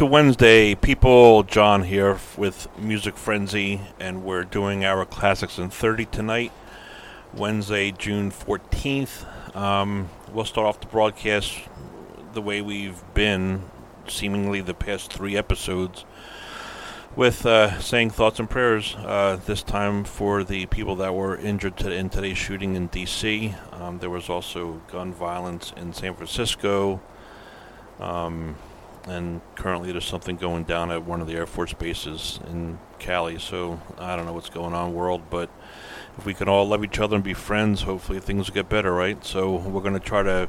to Wednesday, people. John here with Music Frenzy, and we're doing our classics in 30 tonight, Wednesday, June 14th. Um, we'll start off the broadcast the way we've been, seemingly the past three episodes, with uh, saying thoughts and prayers. Uh, this time for the people that were injured to, in today's shooting in D.C. Um, there was also gun violence in San Francisco. Um, and currently there's something going down at one of the Air Force bases in Cali. So I don't know what's going on, world, but if we can all love each other and be friends, hopefully things will get better, right? So we're going to try to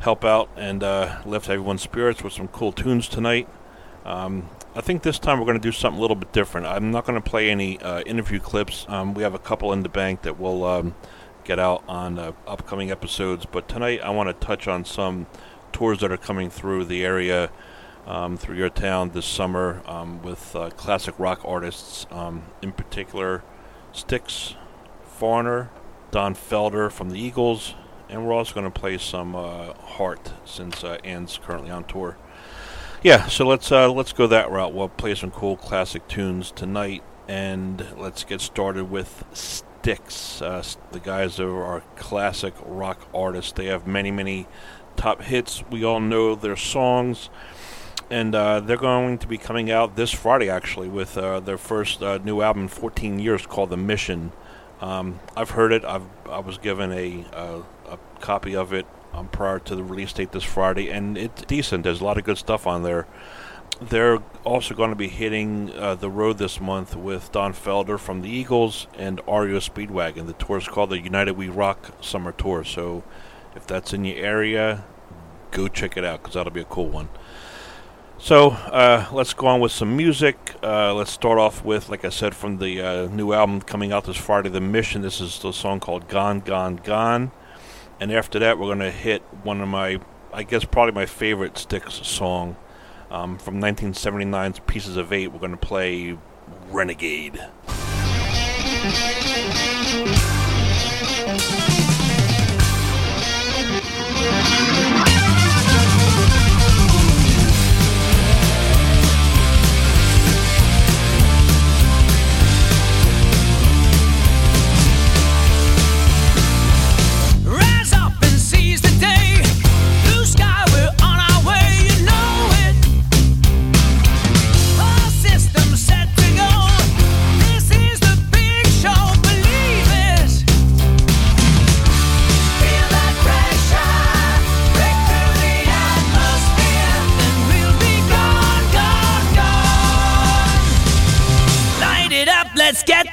help out and uh, lift everyone's spirits with some cool tunes tonight. Um, I think this time we're going to do something a little bit different. I'm not going to play any uh, interview clips. Um, we have a couple in the bank that we'll um, get out on uh, upcoming episodes, but tonight I want to touch on some tours that are coming through the area um, through your town this summer um, with uh, classic rock artists, um, in particular Styx, Foreigner, Don Felder from the Eagles, and we're also going to play some uh, Heart since uh, Ann's currently on tour. Yeah, so let's uh, let's go that route. We'll play some cool classic tunes tonight, and let's get started with Styx. Uh, the guys are our classic rock artists. They have many many top hits. We all know their songs and uh, they're going to be coming out this Friday actually with uh, their first uh, new album, in 14 years, called The Mission. Um, I've heard it. I've I was given a a, copy of it um, prior to the release date this Friday, and it's decent. There's a lot of good stuff on there. They're also going to be hitting uh, the road this month with Don Felder from the Eagles and REO Speedwagon. The tour is called the United We Rock Summer Tour. So if that's in your area, go check it out because that'll be a cool one. So uh, let's go on with some music. Uh, let's start off with, like I said, from the uh, new album coming out this Friday, The Mission. This is the song called Gone, Gone, Gone. And after that, we're going to hit one of my, I guess, probably my favorite Styx song um, from 1979's Pieces of Eight. We're going to play Renegade.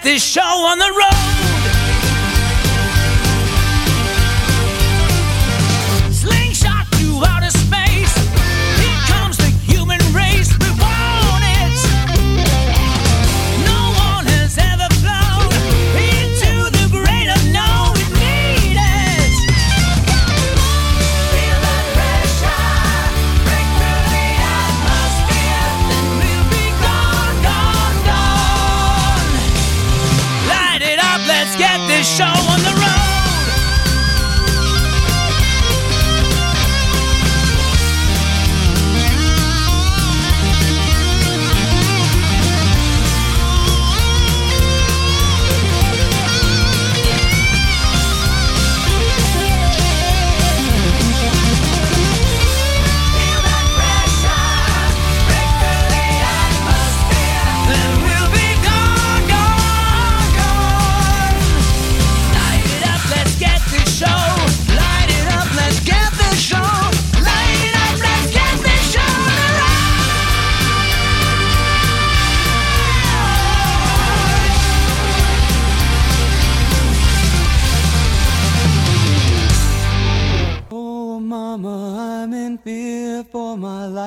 This show on the road.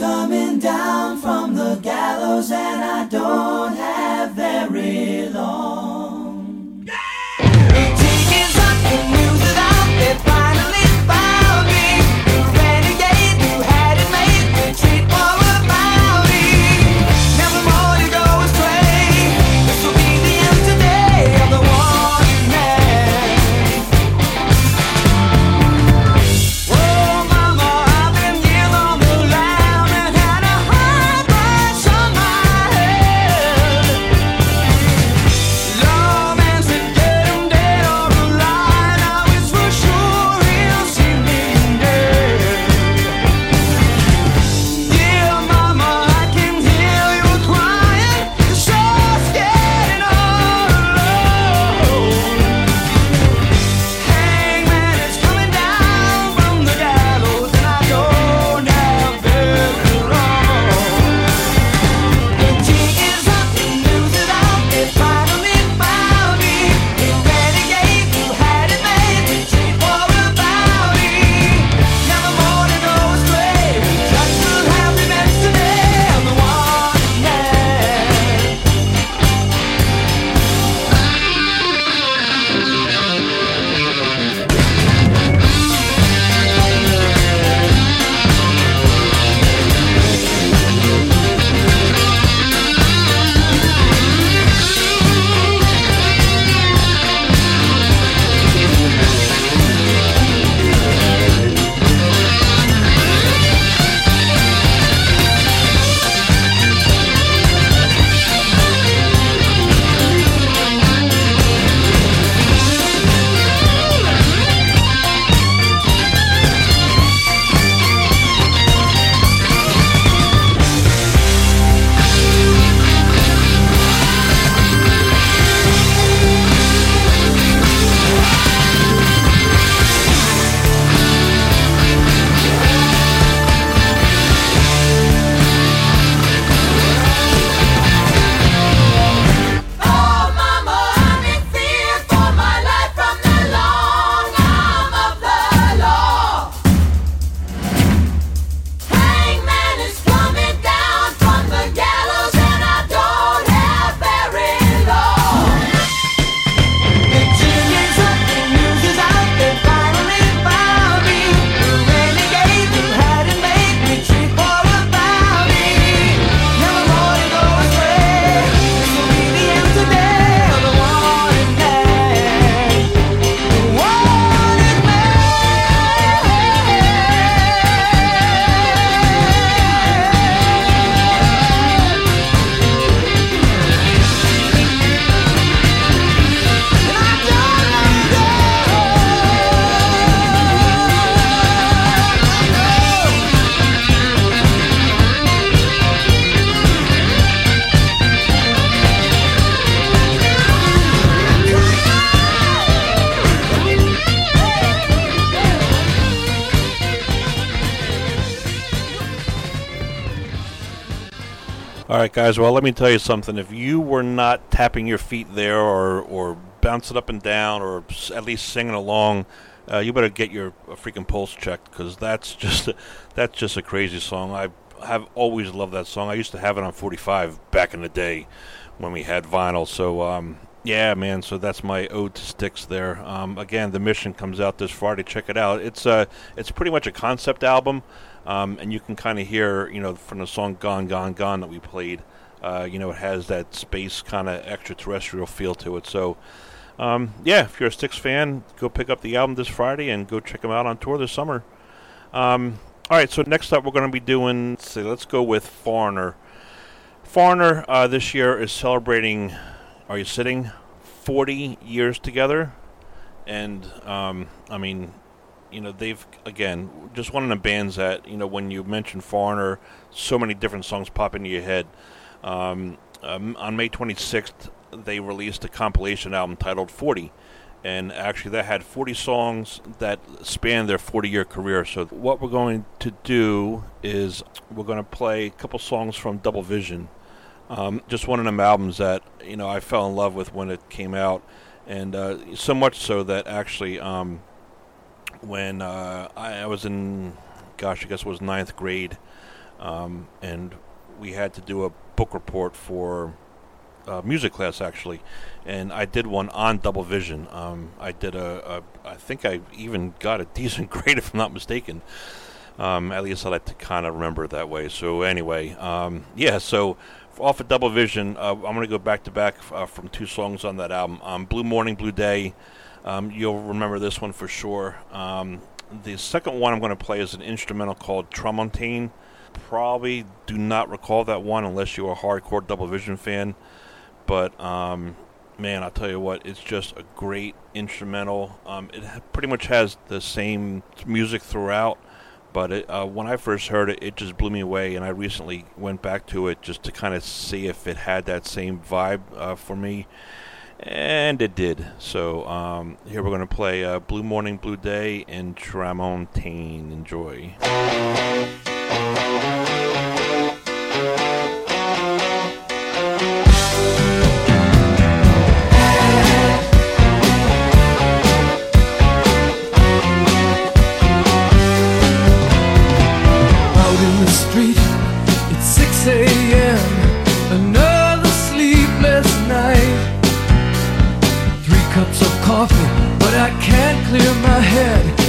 coming down from the gallows and I don't have very long. Guys. Well, let me tell you something. If you were not tapping your feet there, or or bouncing up and down, or at least singing along, uh, you better get your freaking pulse checked because that's just a, that's just a crazy song. I have always loved that song. I used to have it on 45 back in the day when we had vinyl. So um, yeah, man. So that's my ode to Styx there. Um, again, the mission comes out this Friday. Check it out. It's uh, it's pretty much a concept album. Um, and you can kind of hear, you know, from the song "Gone, Gone, Gone" that we played. Uh, you know, it has that space kind of extraterrestrial feel to it. So, um, yeah, if you're a Styx fan, go pick up the album this Friday and go check them out on tour this summer. Um, all right, so next up, we're going to be doing. Let's see, let's go with Foreigner. Foreigner uh, this year is celebrating. Are you sitting? Forty years together, and um, I mean, you know they've again just one of the bands that you know when you mention Foreigner, so many different songs pop into your head. Um, um, on May 26th, they released a compilation album titled 40, and actually that had 40 songs that spanned their 40-year career. So what we're going to do is we're going to play a couple songs from Double Vision. Um, just one of them albums that you know I fell in love with when it came out, and uh, so much so that actually. Um, when uh, I, I was in, gosh, I guess it was ninth grade, um, and we had to do a book report for uh, music class actually, and I did one on double vision. Um, I did a, a, I think I even got a decent grade if I'm not mistaken. Um, at least I like to kind of remember it that way. So anyway, um, yeah. So off of Double Vision, uh, I'm going to go back to back uh, from two songs on that album. Um, Blue Morning, Blue Day. Um, you'll remember this one for sure. Um, the second one I'm going to play is an instrumental called Tramontane. Probably do not recall that one unless you're a hardcore Double Vision fan. But um, man, I'll tell you what, it's just a great instrumental. Um, it pretty much has the same music throughout but it, uh, when I first heard it, it just blew me away, and I recently went back to it just to kind of see if it had that same vibe uh, for me, and it did. So um, here we're going to play uh, "Blue Morning, Blue Day" and Tramontane. Enjoy. Clear my head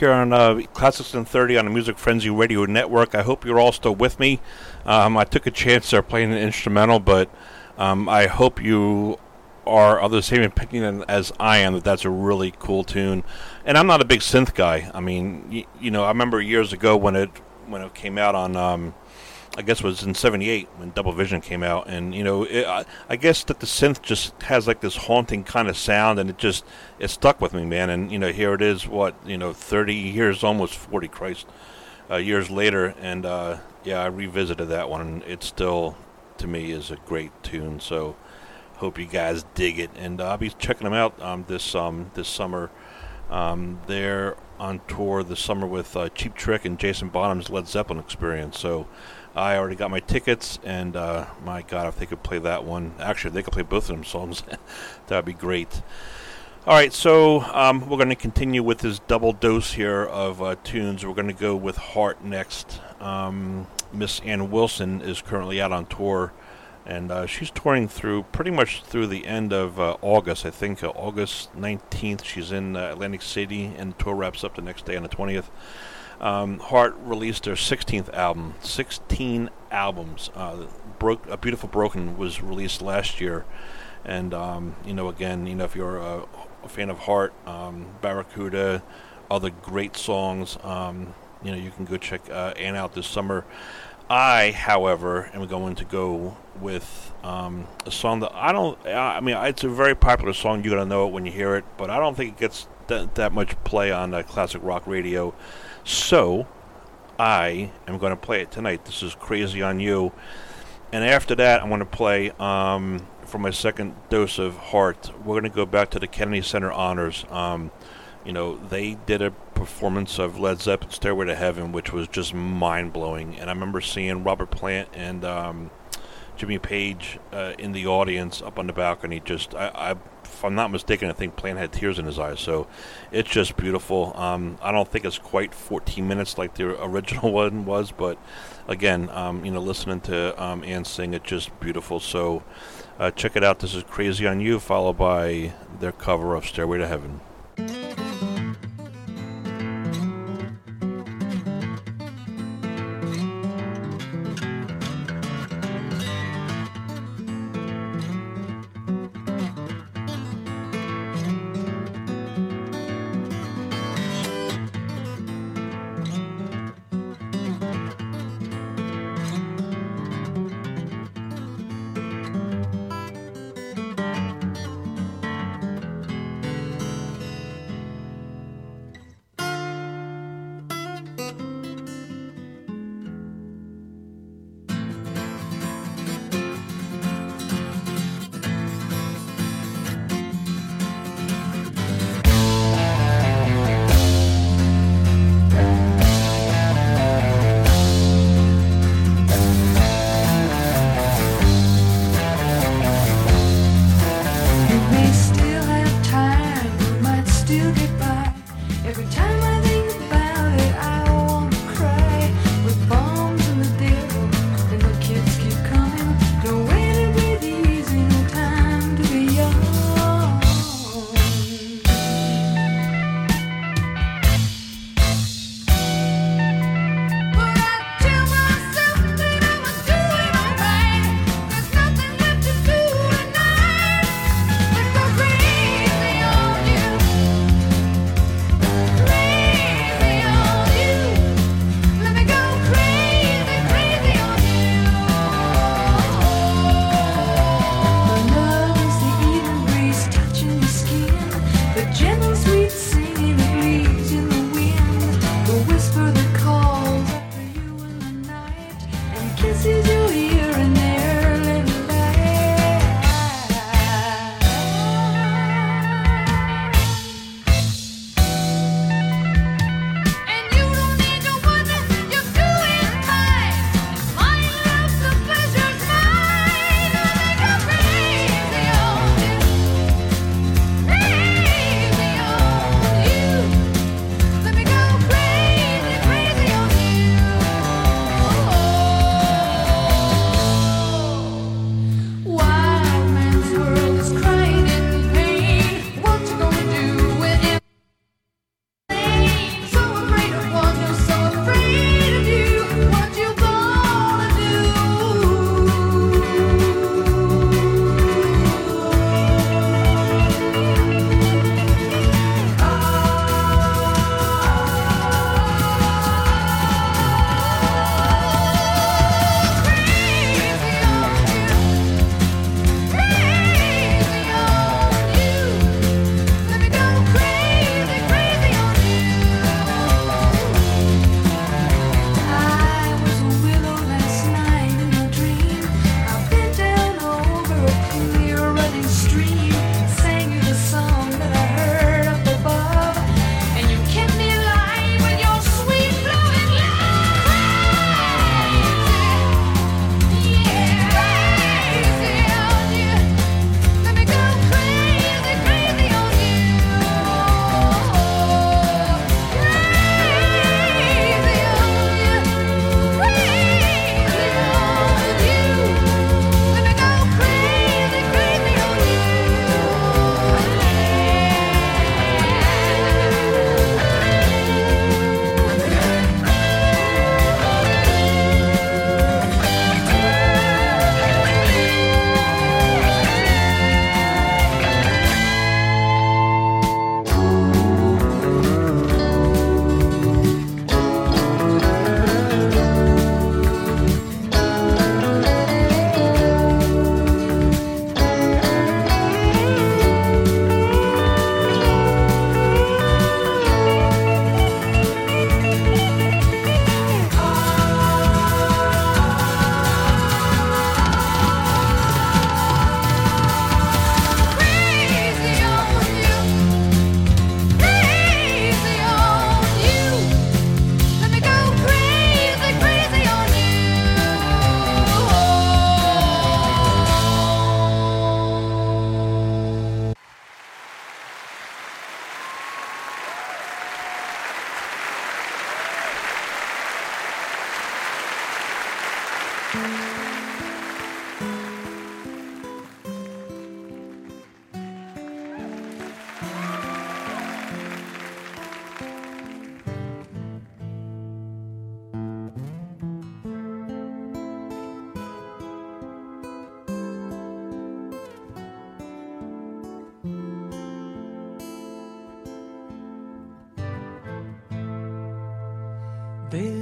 here on uh, Classics in 30 on the Music Frenzy Radio Network. I hope you're all still with me. Um, I took a chance there playing an instrumental, but um, I hope you are of the same opinion as I am that that's a really cool tune. And I'm not a big synth guy. I mean, y- you know, I remember years ago when it when it came out on. Um, I guess was in '78 when Double Vision came out, and you know, it, I, I, guess that the synth just has like this haunting kind of sound, and it just it stuck with me, man. And you know, here it is, what you know, 30 years, almost 40, Christ, uh, years later, and uh, yeah, I revisited that one, and it still, to me, is a great tune. So, hope you guys dig it, and uh, I'll be checking them out um, this um, this summer. Um, they're on tour this summer with uh, Cheap Trick and Jason Bonham's Led Zeppelin Experience. So I already got my tickets, and uh, my God, if they could play that one, actually, they could play both of them songs. That'd be great. All right, so um, we're going to continue with this double dose here of uh, tunes. We're going to go with Heart next. Um, Miss Ann Wilson is currently out on tour, and uh, she's touring through pretty much through the end of uh, August. I think uh, August 19th, she's in uh, Atlantic City, and the tour wraps up the next day on the 20th. Um, Heart released their 16th album. 16 albums. Uh, broke a beautiful broken was released last year, and um, you know again, you know if you're a, a fan of Heart, um, Barracuda, other great songs, um, you know you can go check uh, out this summer. I, however, am going to go with um, a song that I don't. I mean, it's a very popular song. You're gonna know it when you hear it, but I don't think it gets that, that much play on uh, classic rock radio. So, I am going to play it tonight. This is Crazy on You. And after that, I'm going to play um, for my second dose of heart. We're going to go back to the Kennedy Center Honors. Um, you know, they did a performance of Led Zeppelin's Stairway to Heaven, which was just mind blowing. And I remember seeing Robert Plant and um, Jimmy Page uh, in the audience up on the balcony. Just, I, I if I'm not mistaken, I think Plant had tears in his eyes. So it's just beautiful. Um, I don't think it's quite 14 minutes like the original one was, but again, um, you know, listening to um, Ann sing, it's just beautiful. So uh, check it out. This is Crazy on You, followed by their cover of Stairway to Heaven.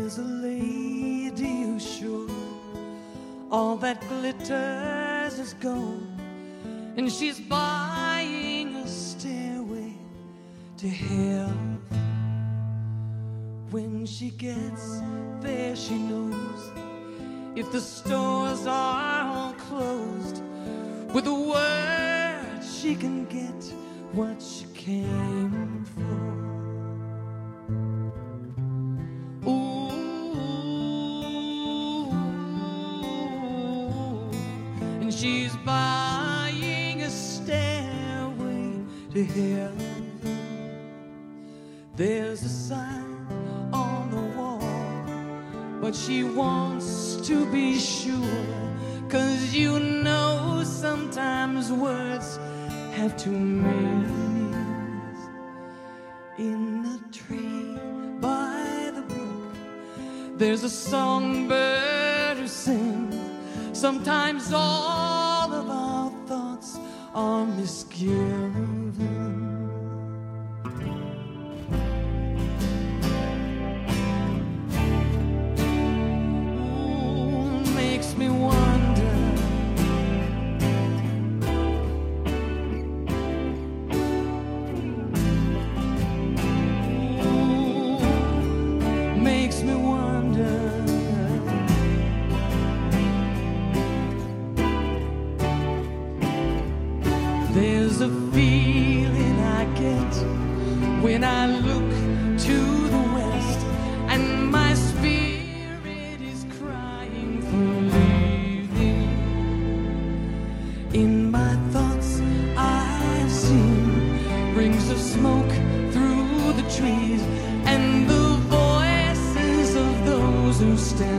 There's a lady who's sure all that glitters is gold, and she's buying a stairway to hell. When she gets there, she knows if the stores are all closed, with a word she can get what she came wants to be sure. Cause you know sometimes words have two meanings. In the tree by the brook, there's a songbird who sings. Sometimes all of our thoughts are misgiven. Trees, and the voices of those who stand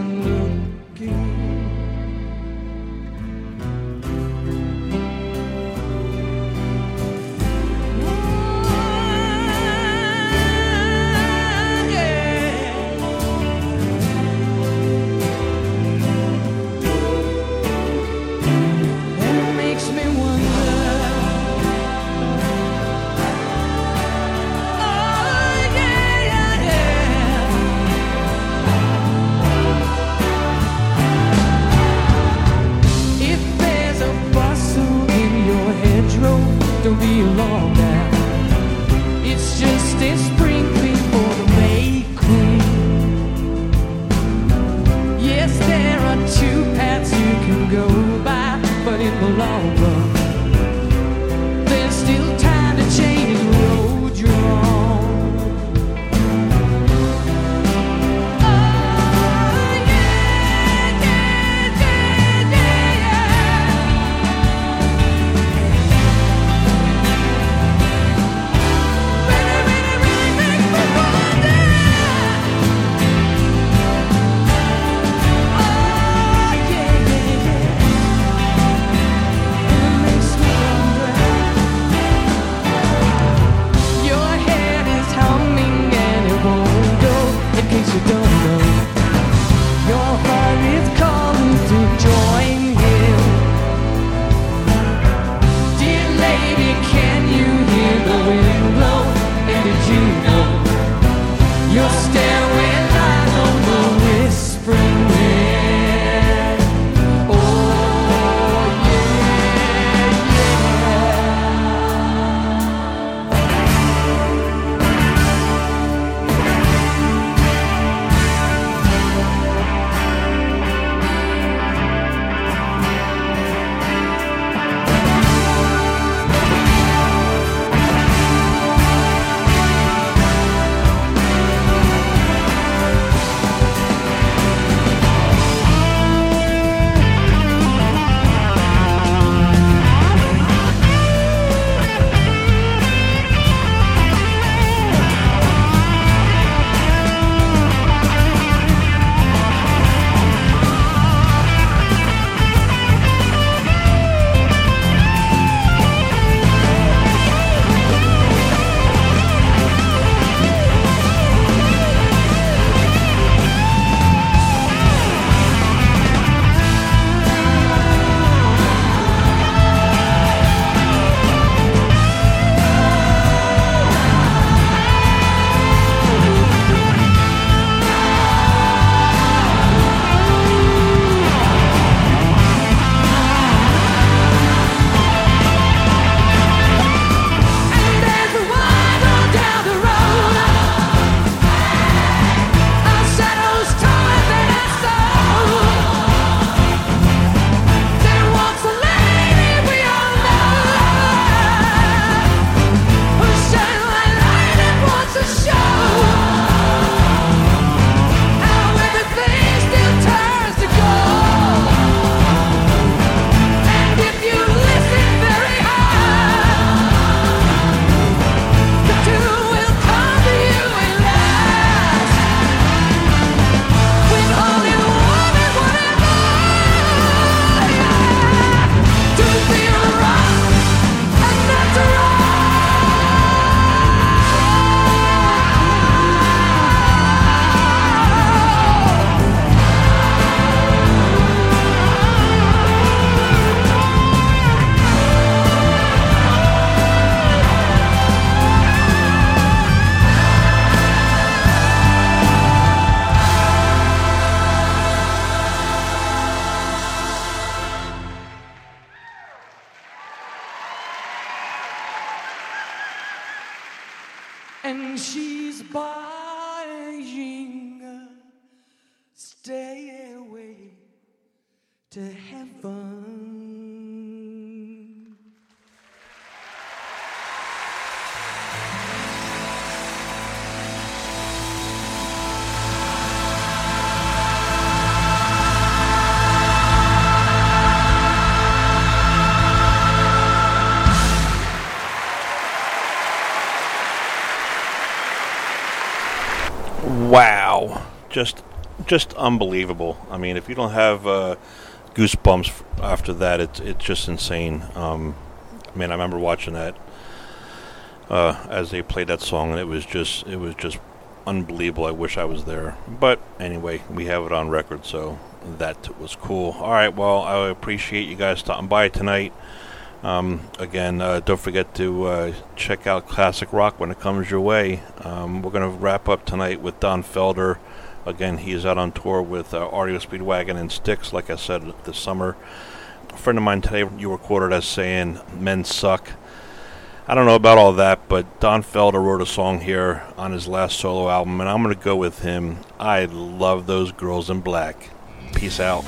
just just unbelievable. I mean, if you don't have uh, goosebumps after that, it's it's just insane. Um, I mean, I remember watching that uh, as they played that song, and it was just it was just unbelievable. I wish I was there, but anyway, we have it on record, so that was cool. All right, well, I appreciate you guys stopping by tonight. Um, again, uh, don't forget to uh, check out classic rock when it comes your way. Um, we're going to wrap up tonight with Don Felder. Again, he is out on tour with uh, REO Speedwagon and Styx, like I said, this summer. A friend of mine today, you were quoted as saying, Men suck. I don't know about all that, but Don Felder wrote a song here on his last solo album, and I'm going to go with him. I love those girls in black. Peace out.